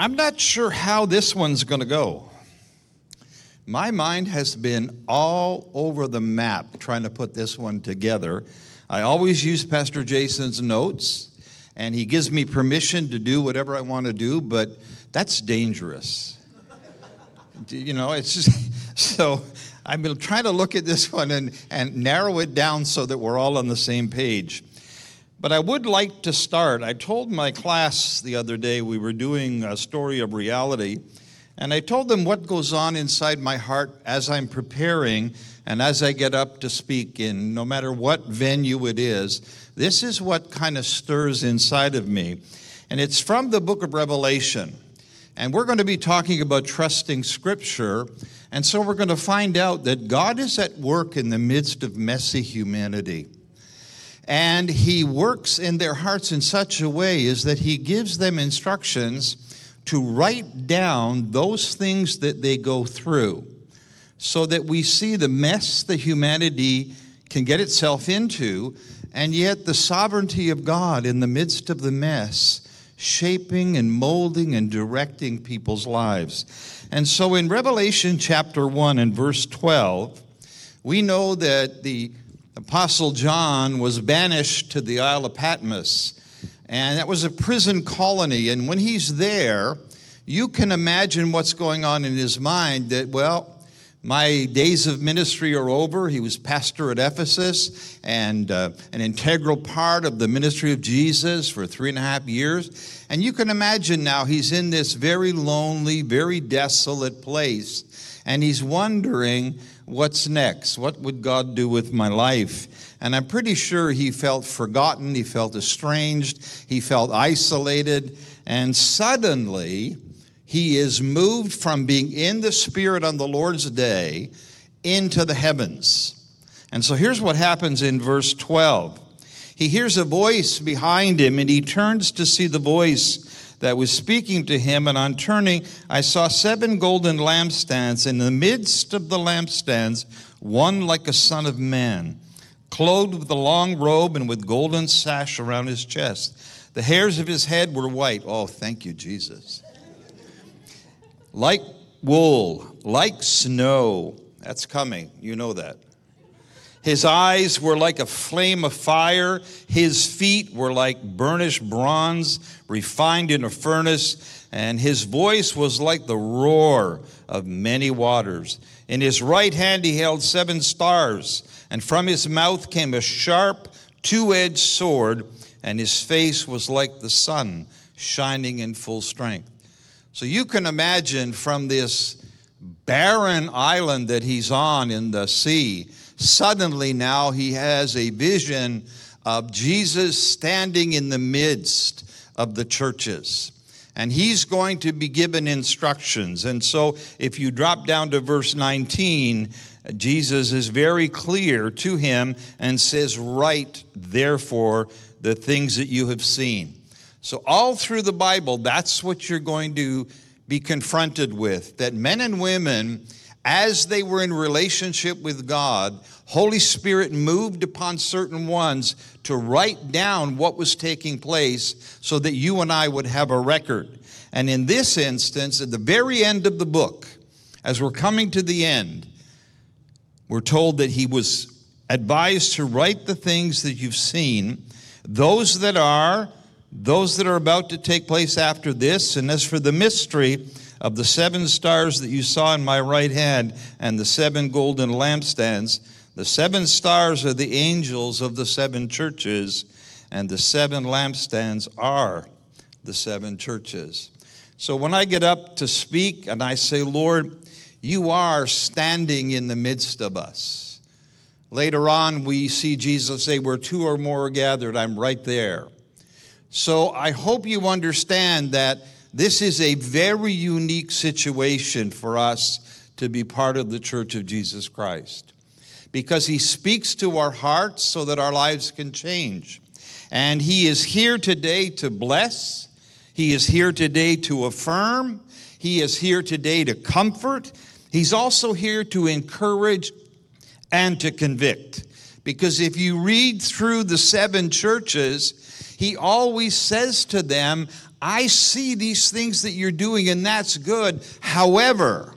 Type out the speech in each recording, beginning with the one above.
I'm not sure how this one's going to go. My mind has been all over the map trying to put this one together. I always use Pastor Jason's notes, and he gives me permission to do whatever I want to do, but that's dangerous. you know, it's just so I've been trying to look at this one and, and narrow it down so that we're all on the same page. But I would like to start. I told my class the other day we were doing a story of reality, and I told them what goes on inside my heart as I'm preparing and as I get up to speak in no matter what venue it is. This is what kind of stirs inside of me. And it's from the book of Revelation. And we're going to be talking about trusting Scripture. And so we're going to find out that God is at work in the midst of messy humanity. And he works in their hearts in such a way is that he gives them instructions to write down those things that they go through so that we see the mess that humanity can get itself into and yet the sovereignty of God in the midst of the mess shaping and molding and directing people's lives. And so in Revelation chapter 1 and verse 12, we know that the Apostle John was banished to the Isle of Patmos, and that was a prison colony. And when he's there, you can imagine what's going on in his mind that, well, my days of ministry are over. He was pastor at Ephesus and uh, an integral part of the ministry of Jesus for three and a half years. And you can imagine now he's in this very lonely, very desolate place, and he's wondering, what's next? What would God do with my life? And I'm pretty sure he felt forgotten, he felt estranged, he felt isolated, and suddenly he is moved from being in the Spirit on the Lord's day into the heavens. And so here's what happens in verse 12. He hears a voice behind him, and he turns to see the voice that was speaking to him, and on turning, I saw seven golden lampstands. In the midst of the lampstands, one like a son of man, clothed with a long robe and with golden sash around his chest. The hairs of his head were white. Oh, thank you, Jesus. Like wool, like snow. That's coming. You know that. His eyes were like a flame of fire. His feet were like burnished bronze, refined in a furnace. And his voice was like the roar of many waters. In his right hand he held seven stars, and from his mouth came a sharp, two edged sword, and his face was like the sun, shining in full strength. So you can imagine from this barren island that he's on in the sea Suddenly now he has a vision of Jesus standing in the midst of the churches. And he's going to be given instructions. And so if you drop down to verse 19, Jesus is very clear to him and says, Write, therefore, the things that you have seen. So, all through the Bible, that's what you're going to be confronted with that men and women as they were in relationship with God, Holy Spirit moved upon certain ones to write down what was taking place so that you and I would have a record. And in this instance, at the very end of the book, as we're coming to the end, we're told that he was advised to write the things that you've seen, those that are, those that are about to take place after this. And as for the mystery, of the seven stars that you saw in my right hand and the seven golden lampstands, the seven stars are the angels of the seven churches, and the seven lampstands are the seven churches. So when I get up to speak and I say, Lord, you are standing in the midst of us. Later on, we see Jesus say, Where two or more are gathered, I'm right there. So I hope you understand that this is a very unique situation for us to be part of the Church of Jesus Christ because He speaks to our hearts so that our lives can change. And He is here today to bless, He is here today to affirm, He is here today to comfort, He's also here to encourage and to convict. Because if you read through the seven churches, he always says to them, I see these things that you're doing, and that's good. However,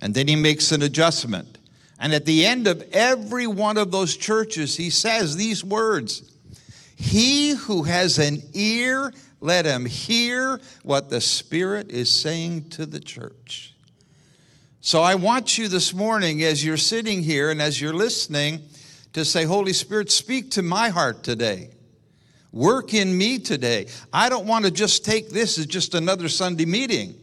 and then he makes an adjustment. And at the end of every one of those churches, he says these words He who has an ear, let him hear what the Spirit is saying to the church. So I want you this morning, as you're sitting here and as you're listening, to say, Holy Spirit, speak to my heart today. Work in me today. I don't want to just take this as just another Sunday meeting.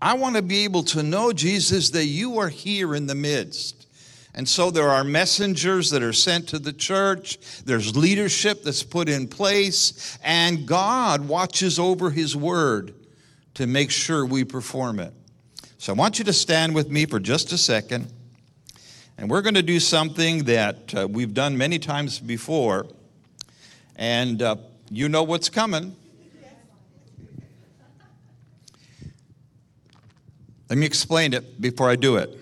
I want to be able to know, Jesus, that you are here in the midst. And so there are messengers that are sent to the church, there's leadership that's put in place, and God watches over his word to make sure we perform it. So I want you to stand with me for just a second, and we're going to do something that uh, we've done many times before, and uh, you know what's coming. Let me explain it before I do it.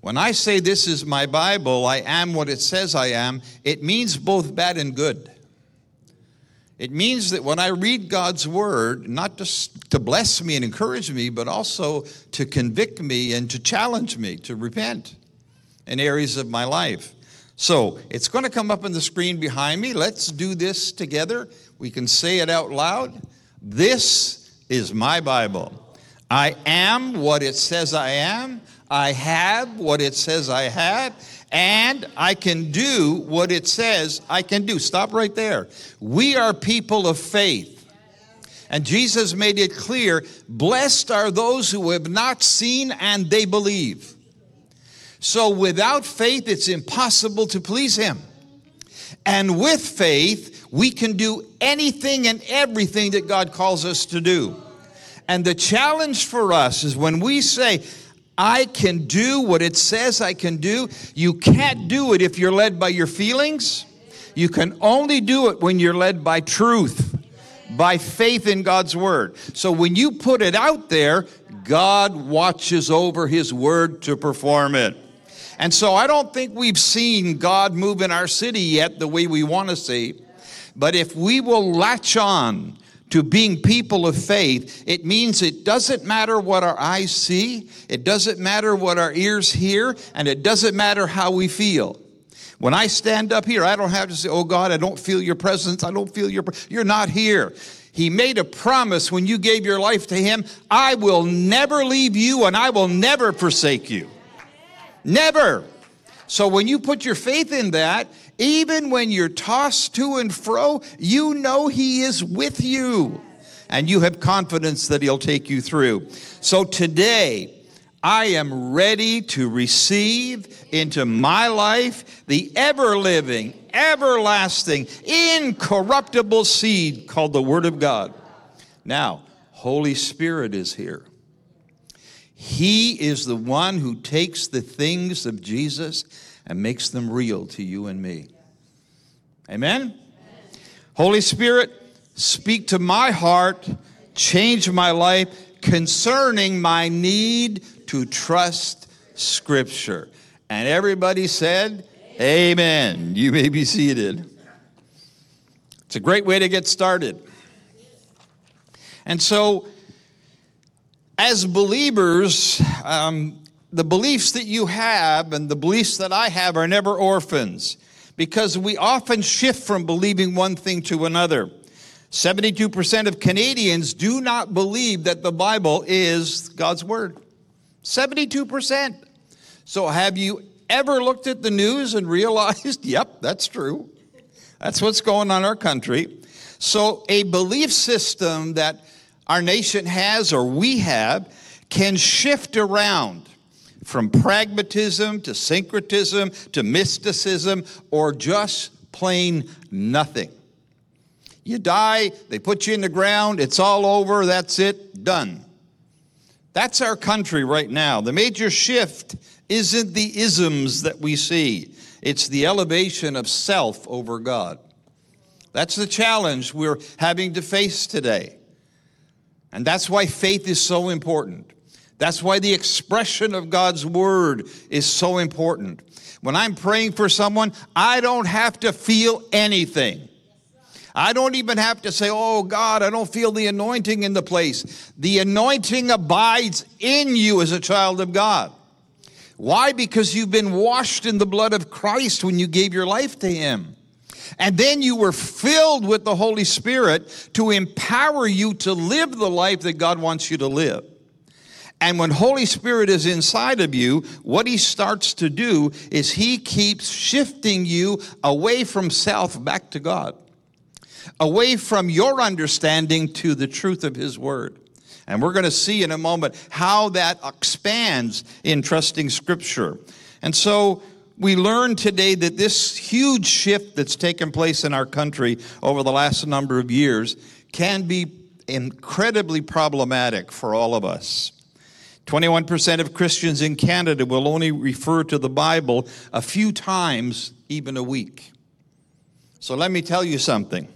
When I say this is my Bible, I am what it says I am, it means both bad and good. It means that when I read God's word, not just to bless me and encourage me, but also to convict me and to challenge me to repent in areas of my life. So it's going to come up on the screen behind me. Let's do this together. We can say it out loud. This is my Bible. I am what it says I am. I have what it says I have. And I can do what it says I can do. Stop right there. We are people of faith. And Jesus made it clear blessed are those who have not seen and they believe. So without faith, it's impossible to please Him. And with faith, we can do anything and everything that God calls us to do. And the challenge for us is when we say, I can do what it says I can do, you can't do it if you're led by your feelings. You can only do it when you're led by truth, by faith in God's word. So when you put it out there, God watches over his word to perform it. And so I don't think we've seen God move in our city yet the way we want to see. But if we will latch on to being people of faith, it means it doesn't matter what our eyes see, it doesn't matter what our ears hear, and it doesn't matter how we feel. When I stand up here, I don't have to say, Oh God, I don't feel your presence. I don't feel your, you're not here. He made a promise when you gave your life to Him I will never leave you and I will never forsake you. Never. So when you put your faith in that, even when you're tossed to and fro, you know He is with you. And you have confidence that He'll take you through. So today, I am ready to receive into my life the ever living, everlasting, incorruptible seed called the Word of God. Now, Holy Spirit is here. He is the one who takes the things of Jesus and makes them real to you and me. Amen? Holy Spirit, speak to my heart, change my life concerning my need to trust Scripture. And everybody said, Amen. Amen. You may be seated. It's a great way to get started. And so, as believers, um, the beliefs that you have and the beliefs that I have are never orphans because we often shift from believing one thing to another. 72% of Canadians do not believe that the Bible is God's Word. 72%. So, have you ever looked at the news and realized, yep, that's true? That's what's going on in our country. So, a belief system that our nation has or we have can shift around from pragmatism to syncretism to mysticism or just plain nothing. You die, they put you in the ground, it's all over, that's it, done. That's our country right now. The major shift isn't the isms that we see, it's the elevation of self over God. That's the challenge we're having to face today. And that's why faith is so important. That's why the expression of God's word is so important. When I'm praying for someone, I don't have to feel anything. I don't even have to say, Oh God, I don't feel the anointing in the place. The anointing abides in you as a child of God. Why? Because you've been washed in the blood of Christ when you gave your life to Him. And then you were filled with the Holy Spirit to empower you to live the life that God wants you to live. And when Holy Spirit is inside of you, what he starts to do is he keeps shifting you away from self back to God, away from your understanding to the truth of his word. And we're going to see in a moment how that expands in trusting scripture. And so we learn today that this huge shift that's taken place in our country over the last number of years can be incredibly problematic for all of us. 21% of Christians in Canada will only refer to the Bible a few times, even a week. So let me tell you something.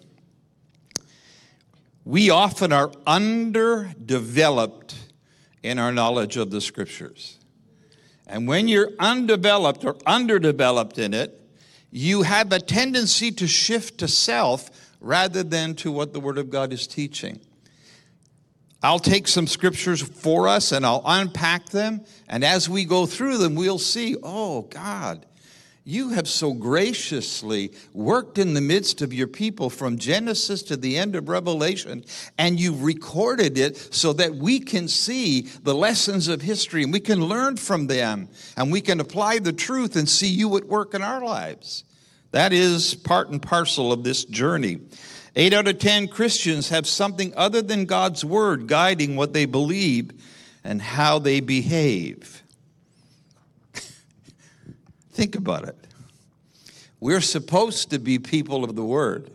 We often are underdeveloped in our knowledge of the scriptures. And when you're undeveloped or underdeveloped in it, you have a tendency to shift to self rather than to what the Word of God is teaching. I'll take some scriptures for us and I'll unpack them. And as we go through them, we'll see, oh, God, you have so graciously worked in the midst of your people from Genesis to the end of Revelation, and you've recorded it so that we can see the lessons of history and we can learn from them and we can apply the truth and see you at work in our lives. That is part and parcel of this journey. Eight out of ten Christians have something other than God's word guiding what they believe and how they behave. Think about it. We're supposed to be people of the word.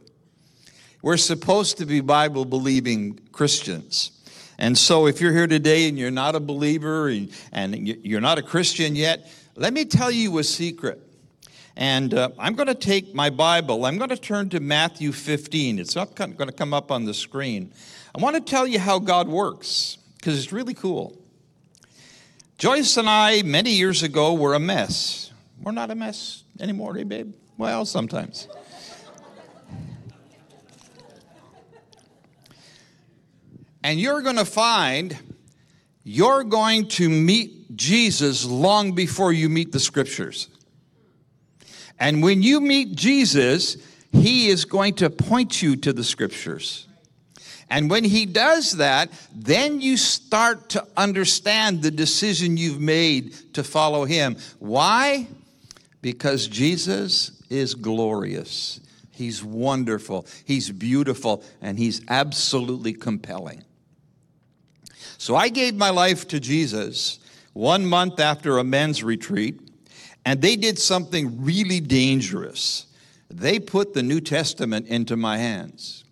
We're supposed to be Bible believing Christians. And so, if you're here today and you're not a believer and you're not a Christian yet, let me tell you a secret. And uh, I'm going to take my Bible, I'm going to turn to Matthew 15. It's not going to come up on the screen. I want to tell you how God works, because it's really cool. Joyce and I, many years ago, were a mess. We're not a mess anymore, eh, babe? Well, sometimes. and you're going to find you're going to meet Jesus long before you meet the scriptures. And when you meet Jesus, he is going to point you to the scriptures. And when he does that, then you start to understand the decision you've made to follow him. Why? Because Jesus is glorious. He's wonderful. He's beautiful. And he's absolutely compelling. So I gave my life to Jesus one month after a men's retreat. And they did something really dangerous. They put the New Testament into my hands.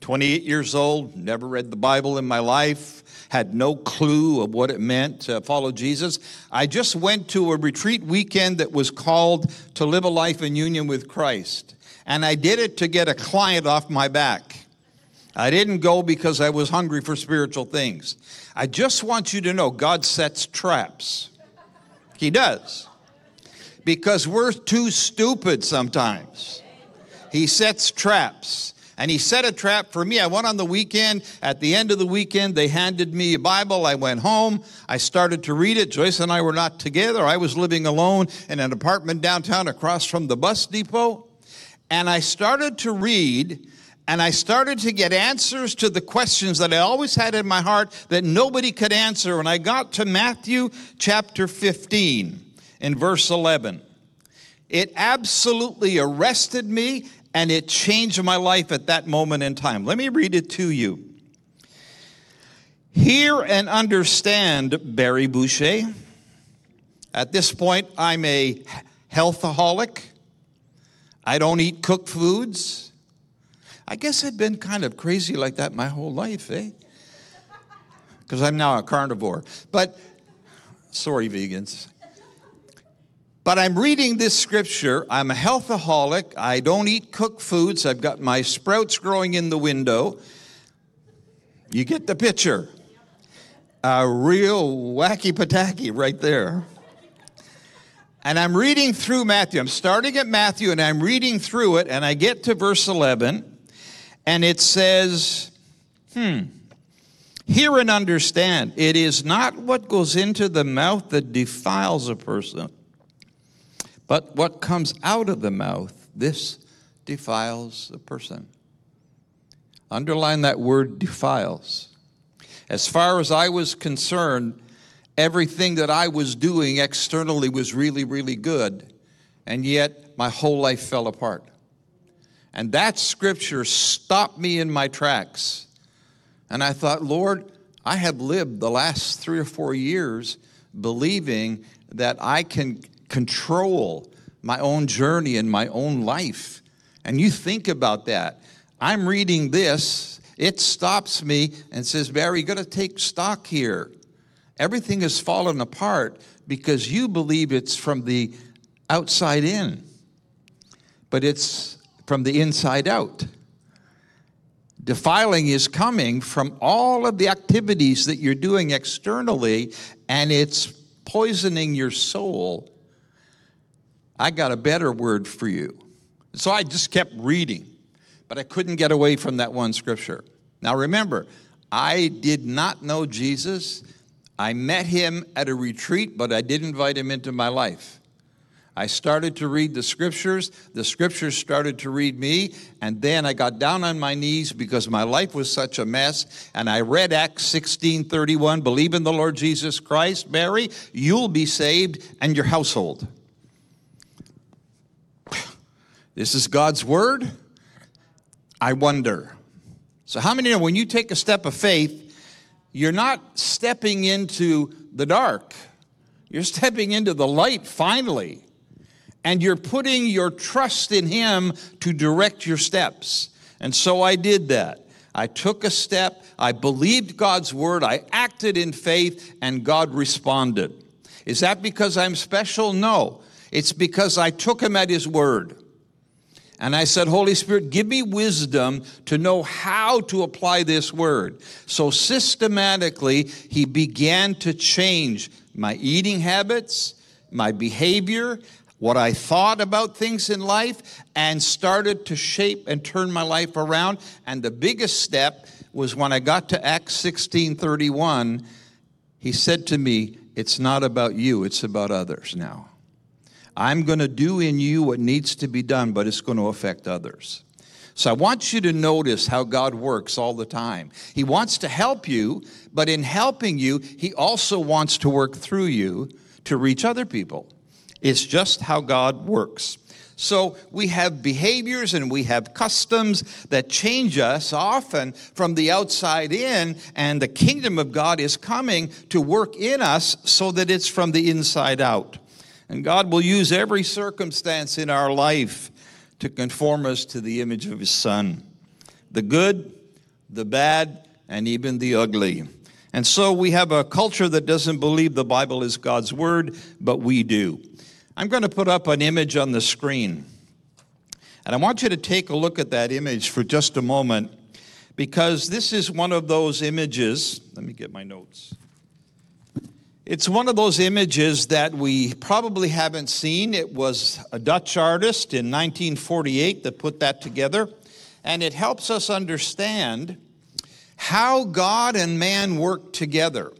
28 years old, never read the Bible in my life, had no clue of what it meant to follow Jesus. I just went to a retreat weekend that was called To Live a Life in Union with Christ. And I did it to get a client off my back. I didn't go because I was hungry for spiritual things. I just want you to know God sets traps. He does. Because we're too stupid sometimes. He sets traps. And he set a trap for me. I went on the weekend. At the end of the weekend, they handed me a Bible. I went home. I started to read it. Joyce and I were not together. I was living alone in an apartment downtown across from the bus depot. And I started to read, and I started to get answers to the questions that I always had in my heart that nobody could answer. And I got to Matthew chapter 15 in verse 11. It absolutely arrested me and it changed my life at that moment in time. Let me read it to you. Hear and understand, Barry Boucher. At this point, I'm a healthaholic. I don't eat cooked foods. I guess I've been kind of crazy like that my whole life, eh? Because I'm now a carnivore. But sorry, vegans. But I'm reading this scripture. I'm a healthaholic. I don't eat cooked foods. I've got my sprouts growing in the window. You get the picture. A real wacky pataki right there. And I'm reading through Matthew. I'm starting at Matthew and I'm reading through it, and I get to verse 11, and it says, Hmm, hear and understand. It is not what goes into the mouth that defiles a person, but what comes out of the mouth, this defiles a person. Underline that word defiles. As far as I was concerned, everything that I was doing externally was really, really good, and yet my whole life fell apart. And that scripture stopped me in my tracks. And I thought, Lord, I have lived the last three or four years believing that I can control my own journey and my own life. And you think about that. I'm reading this, it stops me and says, Barry, you got to take stock here. Everything has fallen apart because you believe it's from the outside in, but it's from the inside out. Defiling is coming from all of the activities that you're doing externally, and it's poisoning your soul. I got a better word for you. So I just kept reading but I couldn't get away from that one scripture. Now remember, I did not know Jesus. I met him at a retreat, but I didn't invite him into my life. I started to read the scriptures, the scriptures started to read me, and then I got down on my knees because my life was such a mess, and I read Acts 16 31, believe in the Lord Jesus Christ, Mary, you'll be saved and your household. This is God's word. I wonder. So, how many know when you take a step of faith, you're not stepping into the dark, you're stepping into the light finally. And you're putting your trust in Him to direct your steps. And so I did that. I took a step, I believed God's word, I acted in faith, and God responded. Is that because I'm special? No. It's because I took Him at His word. And I said, Holy Spirit, give me wisdom to know how to apply this word. So systematically, he began to change my eating habits, my behavior, what I thought about things in life, and started to shape and turn my life around. And the biggest step was when I got to Acts 16 31, he said to me, It's not about you, it's about others now. I'm going to do in you what needs to be done, but it's going to affect others. So I want you to notice how God works all the time. He wants to help you, but in helping you, He also wants to work through you to reach other people. It's just how God works. So we have behaviors and we have customs that change us often from the outside in, and the kingdom of God is coming to work in us so that it's from the inside out. And God will use every circumstance in our life to conform us to the image of His Son the good, the bad, and even the ugly. And so we have a culture that doesn't believe the Bible is God's Word, but we do. I'm going to put up an image on the screen. And I want you to take a look at that image for just a moment because this is one of those images. Let me get my notes. It's one of those images that we probably haven't seen. It was a Dutch artist in 1948 that put that together, and it helps us understand how God and man work together.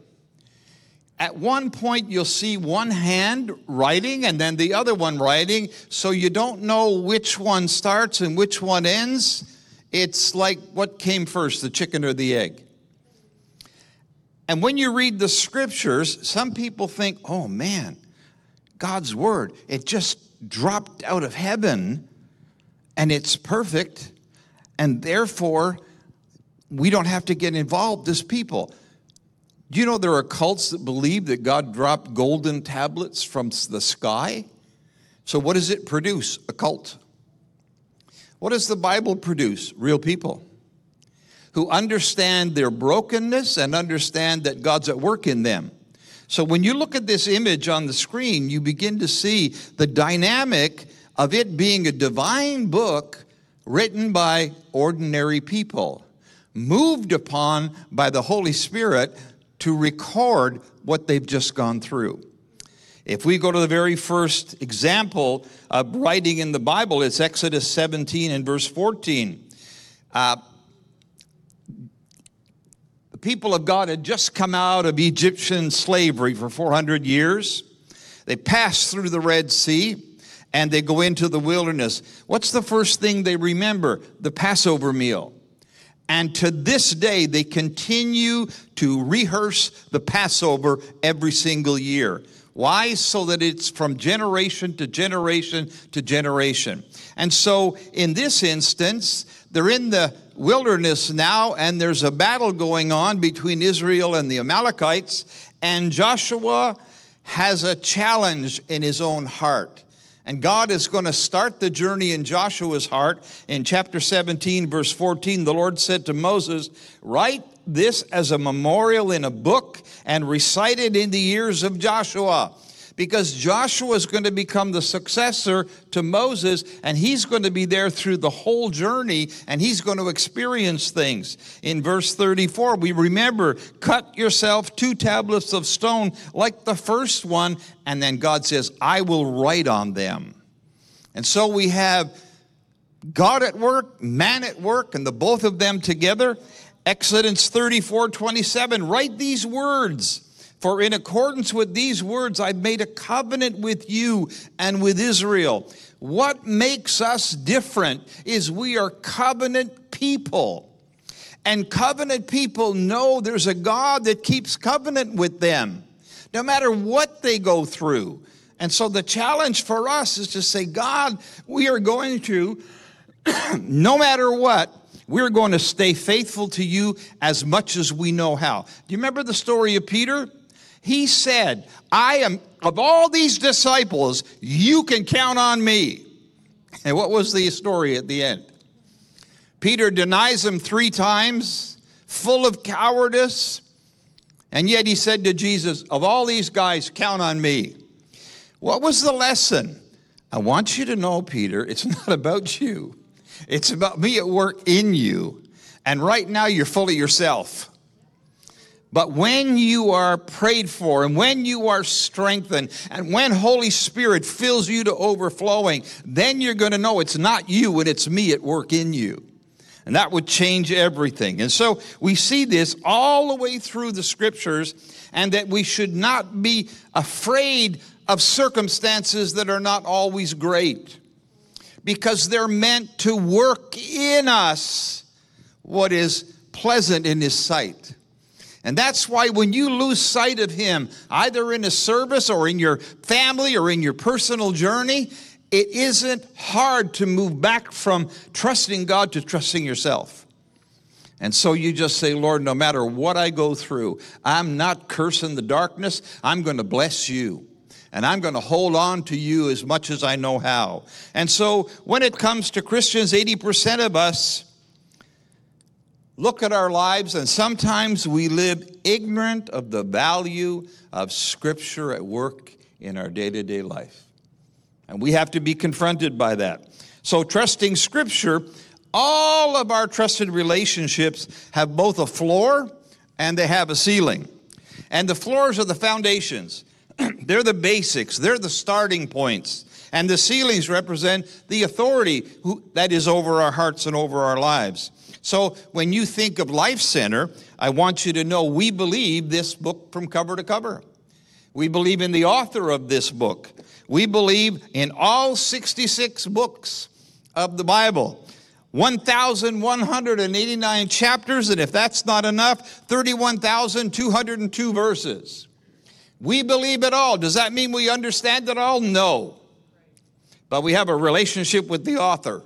At one point, you'll see one hand writing and then the other one writing, so you don't know which one starts and which one ends. It's like what came first, the chicken or the egg? And when you read the scriptures, some people think, oh man, God's word, it just dropped out of heaven and it's perfect, and therefore we don't have to get involved as people. Do you know there are cults that believe that God dropped golden tablets from the sky? So, what does it produce? A cult. What does the Bible produce? Real people who understand their brokenness and understand that God's at work in them. So when you look at this image on the screen, you begin to see the dynamic of it being a divine book written by ordinary people, moved upon by the Holy Spirit to record what they've just gone through. If we go to the very first example of writing in the Bible, it's Exodus 17 and verse 14. Uh, people of God had just come out of Egyptian slavery for 400 years. They passed through the Red Sea and they go into the wilderness. What's the first thing they remember? The Passover meal. And to this day, they continue to rehearse the Passover every single year. Why? So that it's from generation to generation to generation. And so in this instance, they're in the wilderness now, and there's a battle going on between Israel and the Amalekites, and Joshua has a challenge in his own heart. And God is going to start the journey in Joshua's heart. In chapter 17, verse 14, the Lord said to Moses, Write this as a memorial in a book and recite it in the ears of Joshua because Joshua is going to become the successor to Moses, and he's going to be there through the whole journey, and he's going to experience things. In verse 34, we remember, cut yourself two tablets of stone like the first one, and then God says, I will write on them. And so we have God at work, man at work, and the both of them together. Exodus 34 27, write these words for in accordance with these words, I've made a covenant with you and with Israel. What makes us different is we are covenant people. And covenant people know there's a God that keeps covenant with them, no matter what they go through. And so the challenge for us is to say, God, we are going to, no matter what, we're going to stay faithful to you as much as we know how. Do you remember the story of Peter? He said, I am, of all these disciples, you can count on me. And what was the story at the end? Peter denies him three times, full of cowardice. And yet he said to Jesus, Of all these guys, count on me. What was the lesson? I want you to know, Peter, it's not about you. It's about me at work in you. And right now you're full of yourself. But when you are prayed for and when you are strengthened and when Holy Spirit fills you to overflowing, then you're going to know it's not you and it's me at work in you. And that would change everything. And so we see this all the way through the scriptures and that we should not be afraid of circumstances that are not always great because they're meant to work in us what is pleasant in His sight. And that's why when you lose sight of Him, either in a service or in your family or in your personal journey, it isn't hard to move back from trusting God to trusting yourself. And so you just say, Lord, no matter what I go through, I'm not cursing the darkness. I'm going to bless you. And I'm going to hold on to you as much as I know how. And so when it comes to Christians, 80% of us, look at our lives, and sometimes we live ignorant of the value of Scripture at work in our day to day life. And we have to be confronted by that. So, trusting Scripture, all of our trusted relationships have both a floor and they have a ceiling. And the floors are the foundations, they're the basics, they're the starting points. And the ceilings represent the authority who, that is over our hearts and over our lives. So when you think of Life Center, I want you to know we believe this book from cover to cover. We believe in the author of this book. We believe in all 66 books of the Bible. 1,189 chapters, and if that's not enough, 31,202 verses. We believe it all. Does that mean we understand it all? No. But we have a relationship with the author.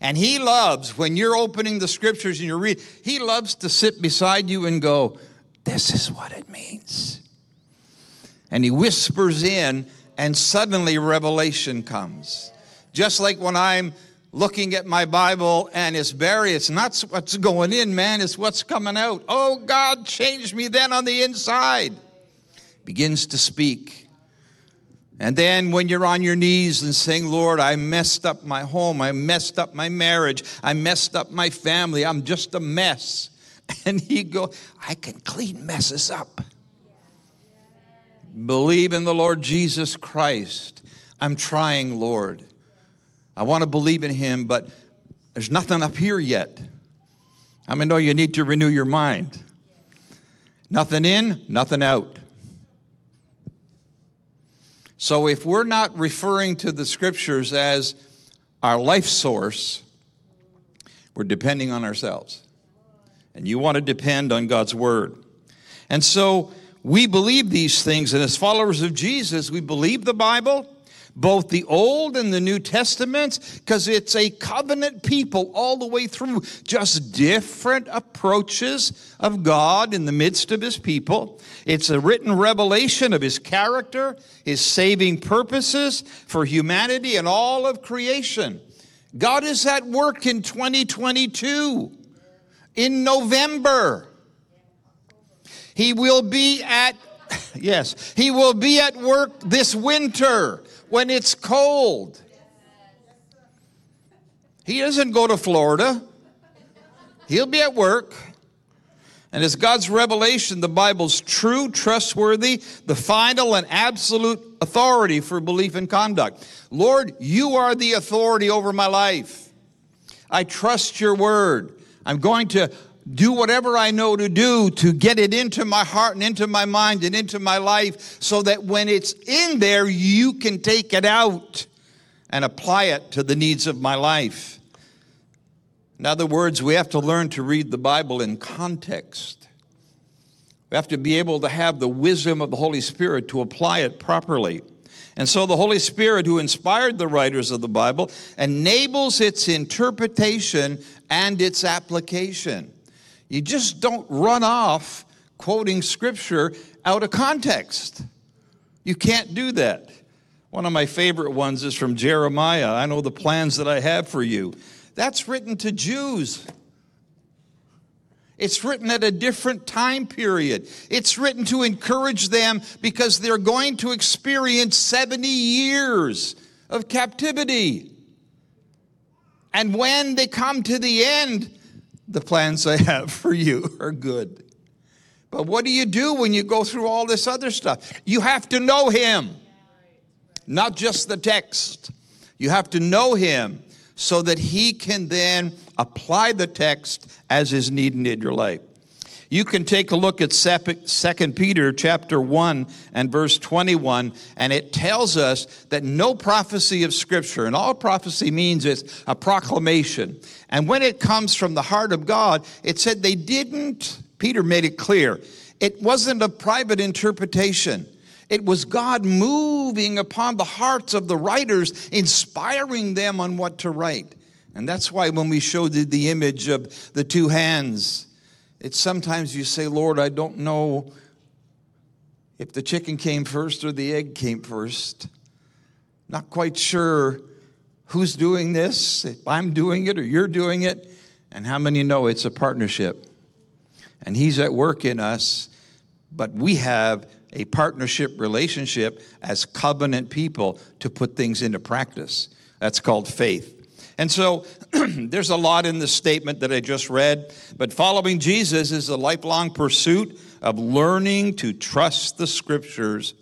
And he loves, when you're opening the scriptures and you're reading, he loves to sit beside you and go, This is what it means. And he whispers in, and suddenly revelation comes. Just like when I'm looking at my Bible and it's Barry, it's not what's going in, man, it's what's coming out. Oh, God changed me then on the inside. Begins to speak. And then when you're on your knees and saying, Lord, I messed up my home, I messed up my marriage, I messed up my family, I'm just a mess. And he go, I can clean messes up. Believe in the Lord Jesus Christ. I'm trying, Lord. I want to believe in him, but there's nothing up here yet. I mean, no, you need to renew your mind. Nothing in, nothing out. So if we're not referring to the scriptures as our life source, we're depending on ourselves. And you want to depend on God's word. And so we believe these things, and as followers of Jesus, we believe the Bible both the Old and the New Testaments, because it's a covenant people all the way through, just different approaches of God in the midst of His people. It's a written revelation of His character, His saving purposes for humanity and all of creation. God is at work in 2022, in November. He will be at, yes, He will be at work this winter when it's cold. He doesn't go to Florida. He'll be at work. And as God's revelation, the Bible's true, trustworthy, the final and absolute authority for belief and conduct. Lord, you are the authority over my life. I trust your word. I'm going to do whatever I know to do to get it into my heart and into my mind and into my life so that when it's in there, you can take it out and apply it to the needs of my life. In other words, we have to learn to read the Bible in context. We have to be able to have the wisdom of the Holy Spirit to apply it properly. And so the Holy Spirit, who inspired the writers of the Bible, enables its interpretation and its application. You just don't run off quoting scripture out of context. You can't do that. One of my favorite ones is from Jeremiah. I know the plans that I have for you. That's written to Jews. It's written at a different time period. It's written to encourage them because they're going to experience 70 years of captivity. And when they come to the end, the plans I have for you are good. But what do you do when you go through all this other stuff? You have to know Him, not just the text. You have to know Him so that He can then apply the text as is needed in your life. You can take a look at 2 Peter chapter 1 and verse 21, and it tells us that no prophecy of Scripture, and all prophecy means is a proclamation. And when it comes from the heart of God, it said they didn't, Peter made it clear, it wasn't a private interpretation. It was God moving upon the hearts of the writers, inspiring them on what to write. And that's why when we showed the image of the two hands, it's sometimes you say, Lord, I don't know if the chicken came first or the egg came first. Not quite sure who's doing this, if I'm doing it or you're doing it. And how many know it's a partnership? And He's at work in us, but we have a partnership relationship as covenant people to put things into practice. That's called faith. And so there's a lot in the statement that I just read, but following Jesus is a lifelong pursuit of learning to trust the scriptures.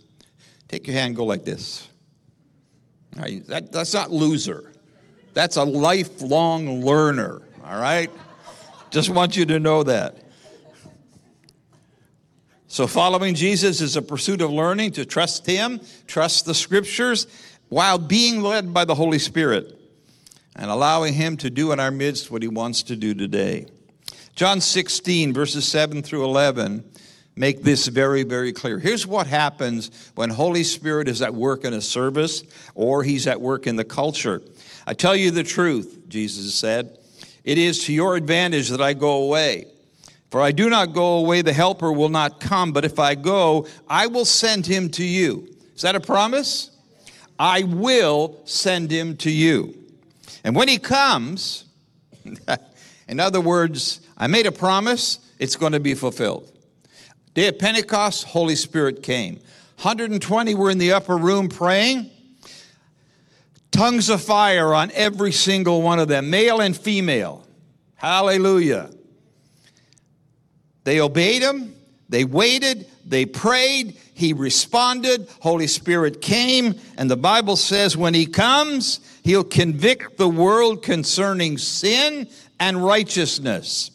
Take your hand, go like this. Right, that, that's not loser. That's a lifelong learner, all right? Just want you to know that. So, following Jesus is a pursuit of learning to trust Him, trust the scriptures, while being led by the Holy Spirit and allowing Him to do in our midst what He wants to do today. John 16, verses 7 through 11, make this very, very clear. Here's what happens when Holy Spirit is at work in a service or He's at work in the culture. I tell you the truth, Jesus said. It is to your advantage that I go away. For I do not go away, the Helper will not come, but if I go, I will send him to you. Is that a promise? I will send him to you. And when he comes, in other words, I made a promise, it's going to be fulfilled. Day of Pentecost, Holy Spirit came. 120 were in the upper room praying. Tongues of fire on every single one of them, male and female. Hallelujah. They obeyed him, they waited, they prayed. he responded, Holy Spirit came, and the Bible says when he comes, he'll convict the world concerning sin and righteousness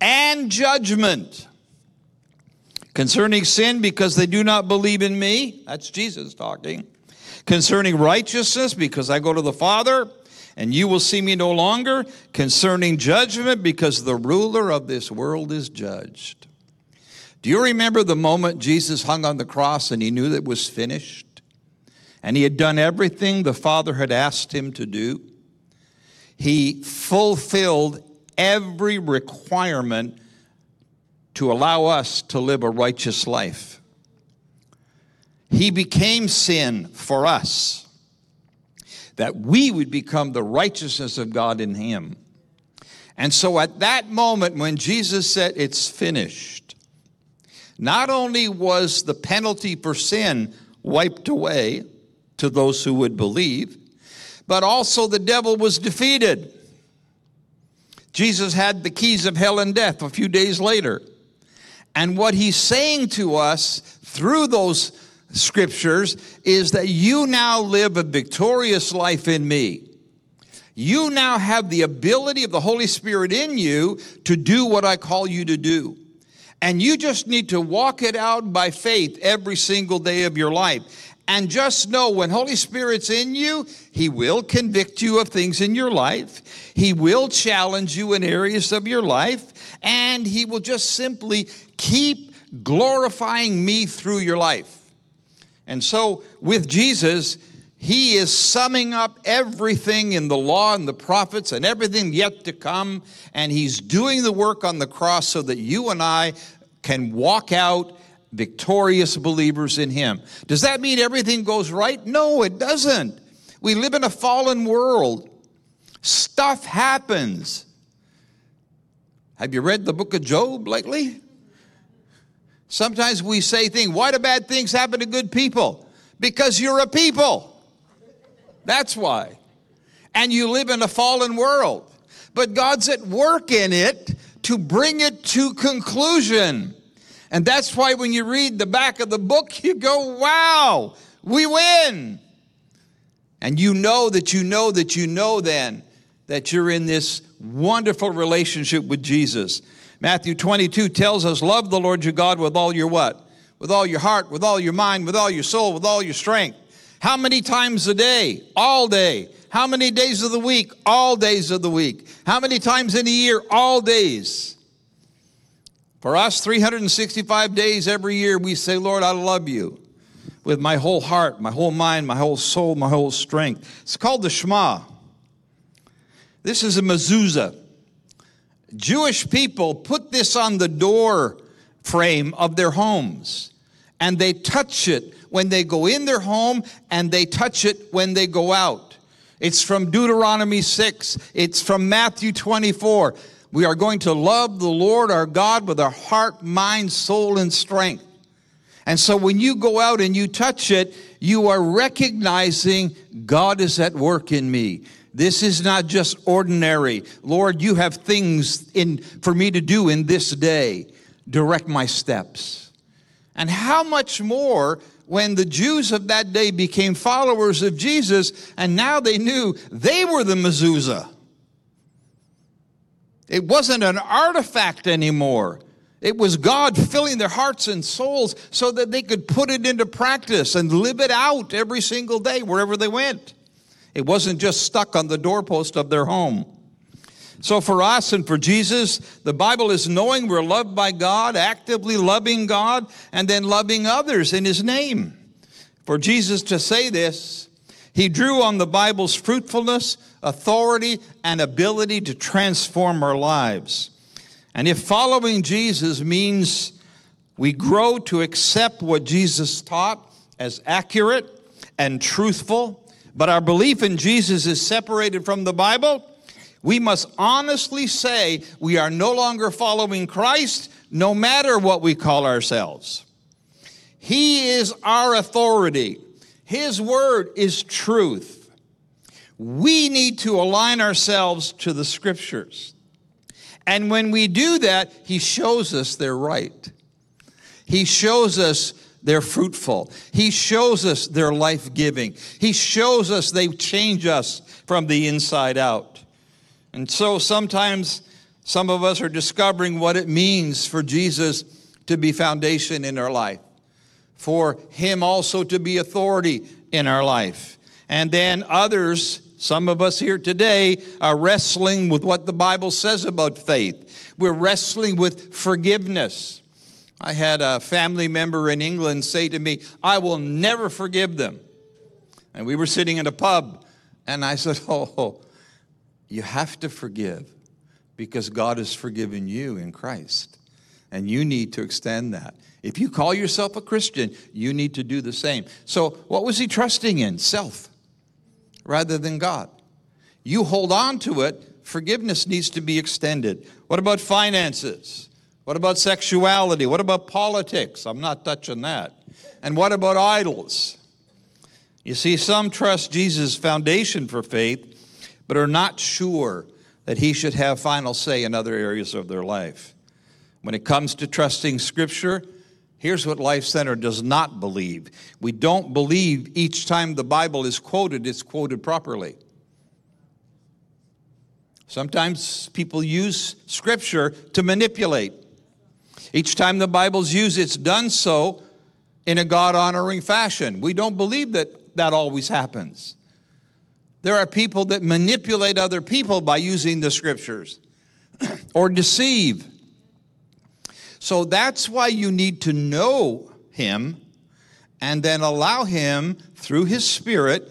and judgment. Concerning sin, because they do not believe in me, that's Jesus talking. Concerning righteousness, because I go to the Father and you will see me no longer. Concerning judgment, because the ruler of this world is judged. Do you remember the moment Jesus hung on the cross and he knew that it was finished? And he had done everything the Father had asked him to do? He fulfilled every requirement to allow us to live a righteous life. He became sin for us, that we would become the righteousness of God in Him. And so at that moment when Jesus said, It's finished, not only was the penalty for sin wiped away to those who would believe, but also the devil was defeated. Jesus had the keys of hell and death a few days later. And what he's saying to us through those scriptures is that you now live a victorious life in me. You now have the ability of the Holy Spirit in you to do what I call you to do. And you just need to walk it out by faith every single day of your life. And just know when Holy Spirit's in you, He will convict you of things in your life. He will challenge you in areas of your life. And He will just simply keep glorifying me through your life. And so with Jesus, he is summing up everything in the law and the prophets and everything yet to come, and he's doing the work on the cross so that you and I can walk out victorious believers in him. Does that mean everything goes right? No, it doesn't. We live in a fallen world. Stuff happens. Have you read the book of Job lately? Sometimes we say things, why do bad things happen to good people? Because you're a people. That's why. And you live in a fallen world. But God's at work in it to bring it to conclusion. And that's why when you read the back of the book, you go, wow, we win. And you know that you know that you know then that you're in this wonderful relationship with Jesus. Matthew 22 tells us, love the Lord your God with all your what? With all your heart, with all your mind, with all your soul, with all your strength. How many times a day? All day. How many days of the week? All days of the week. How many times in a year? All days. For us, 365 days every year, we say, Lord, I love you with my whole heart, my whole mind, my whole soul, my whole strength. It's called the Shema. This is a mezuzah. Jewish people put this on the door frame of their homes and they touch it when they go in their home and they touch it when they go out. It's from Deuteronomy 6, it's from Matthew 24. We are going to love the Lord our God with our heart, mind, soul, and strength. And so when you go out and you touch it, you are recognizing God is at work in me. This is not just ordinary. Lord, you have things in for me to do in this day. Direct my steps. And how much more when the Jews of that day became followers of Jesus and now they knew they were the mezuzah. It wasn't an artifact anymore. It was God filling their hearts and souls so that they could put it into practice and live it out every single day wherever they went. It wasn't just stuck on the doorpost of their home. So, for us and for Jesus, the Bible is knowing we're loved by God, actively loving God, and then loving others in His name. For Jesus to say this, He drew on the Bible's fruitfulness, authority, and ability to transform our lives. And if following Jesus means we grow to accept what Jesus taught as accurate and truthful, but our belief in Jesus is separated from the Bible, we must honestly say we are no longer following Christ, no matter what we call ourselves. He is our authority, His word is truth. We need to align ourselves to the scriptures. And when we do that, He shows us they're right. He shows us they're fruitful. He shows us they're life giving. He shows us they change us from the inside out. And so sometimes some of us are discovering what it means for Jesus to be foundation in our life, for Him also to be authority in our life. And then others, some of us here today, are wrestling with what the Bible says about faith. We're wrestling with forgiveness. I had a family member in England say to me, I will never forgive them. And we were sitting in a pub, and I said, Oh, you have to forgive because God has forgiven you in Christ. And you need to extend that. If you call yourself a Christian, you need to do the same. So, what was he trusting in? Self rather than God. You hold on to it, forgiveness needs to be extended. What about finances? What about sexuality? What about politics? I'm not touching that. And what about idols? You see, some trust Jesus' foundation for faith, but are not sure that he should have final say in other areas of their life. When it comes to trusting Scripture, here's what Life Center does not believe we don't believe each time the Bible is quoted, it's quoted properly. Sometimes people use Scripture to manipulate. Each time the Bible's used, it's done so in a God honoring fashion. We don't believe that that always happens. There are people that manipulate other people by using the scriptures or deceive. So that's why you need to know Him and then allow Him through His Spirit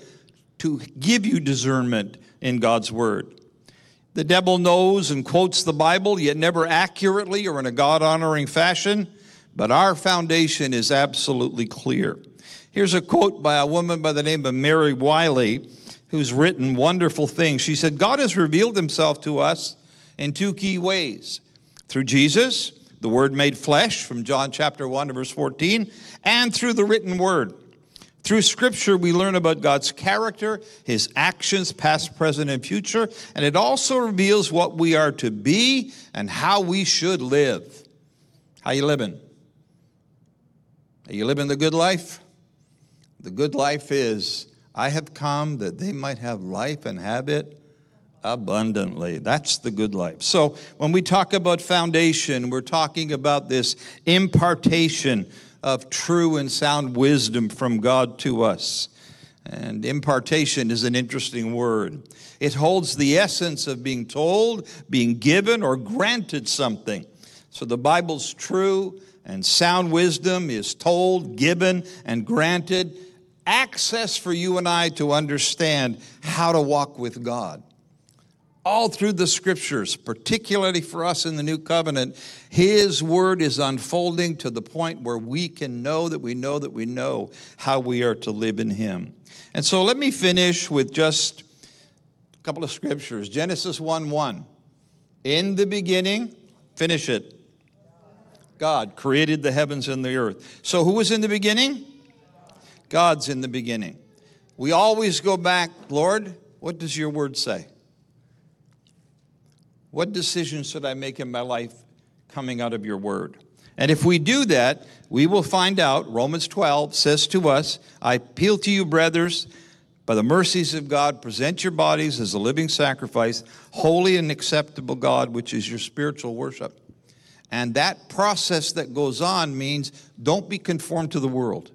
to give you discernment in God's Word. The devil knows and quotes the Bible, yet never accurately or in a God honoring fashion. But our foundation is absolutely clear. Here's a quote by a woman by the name of Mary Wiley, who's written wonderful things. She said, God has revealed himself to us in two key ways through Jesus, the Word made flesh, from John chapter 1 to verse 14, and through the written Word. Through Scripture, we learn about God's character, His actions, past, present, and future, and it also reveals what we are to be and how we should live. How you living? Are you living the good life? The good life is, I have come that they might have life and have it abundantly. That's the good life. So when we talk about foundation, we're talking about this impartation of true and sound wisdom from God to us. And impartation is an interesting word. It holds the essence of being told, being given, or granted something. So the Bible's true, and sound wisdom is told, given, and granted. Access for you and I to understand how to walk with God all through the scriptures, particularly for us in the new covenant, His word is unfolding to the point where we can know that we know that we know how we are to live in Him. And so let me finish with just a couple of scriptures. Genesis 1 1. In the beginning, finish it. God created the heavens and the earth. So who was in the beginning? God's in the beginning. We always go back, Lord, what does your word say? What decisions should I make in my life coming out of your word? And if we do that, we will find out. Romans 12 says to us, I appeal to you, brothers, by the mercies of God, present your bodies as a living sacrifice, holy and acceptable God, which is your spiritual worship. And that process that goes on means don't be conformed to the world,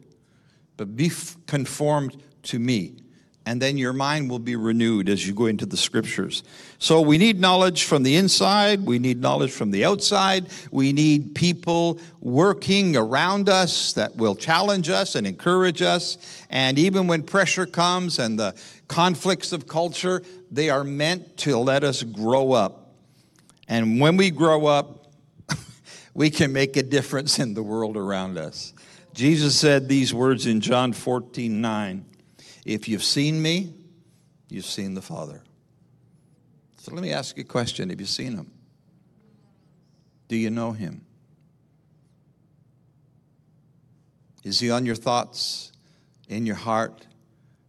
but be conformed to me and then your mind will be renewed as you go into the scriptures. So we need knowledge from the inside, we need knowledge from the outside, we need people working around us that will challenge us and encourage us. And even when pressure comes and the conflicts of culture, they are meant to let us grow up. And when we grow up, we can make a difference in the world around us. Jesus said these words in John 14 9. If you've seen me, you've seen the Father. So let me ask you a question Have you seen him? Do you know him? Is he on your thoughts, in your heart,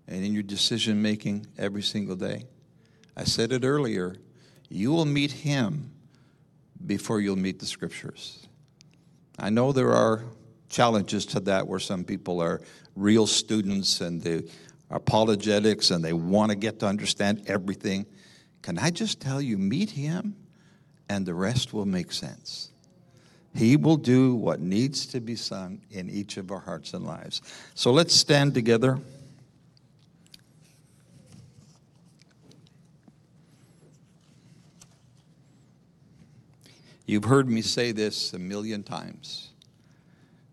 and in your decision making every single day? I said it earlier. You will meet him before you'll meet the scriptures. I know there are challenges to that where some people are real students and they apologetics and they want to get to understand everything. Can I just tell you, meet him and the rest will make sense. He will do what needs to be sung in each of our hearts and lives. So let's stand together. You've heard me say this a million times.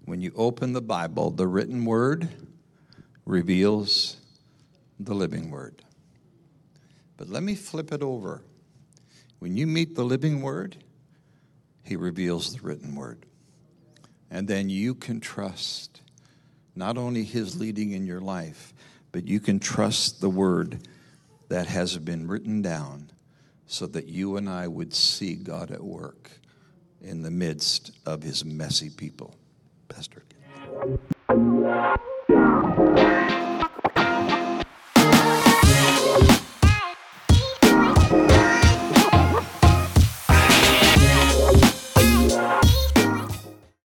When you open the Bible, the written word reveals the living word. But let me flip it over. When you meet the living word, he reveals the written word. And then you can trust not only his leading in your life, but you can trust the word that has been written down so that you and I would see God at work in the midst of his messy people. Pastor.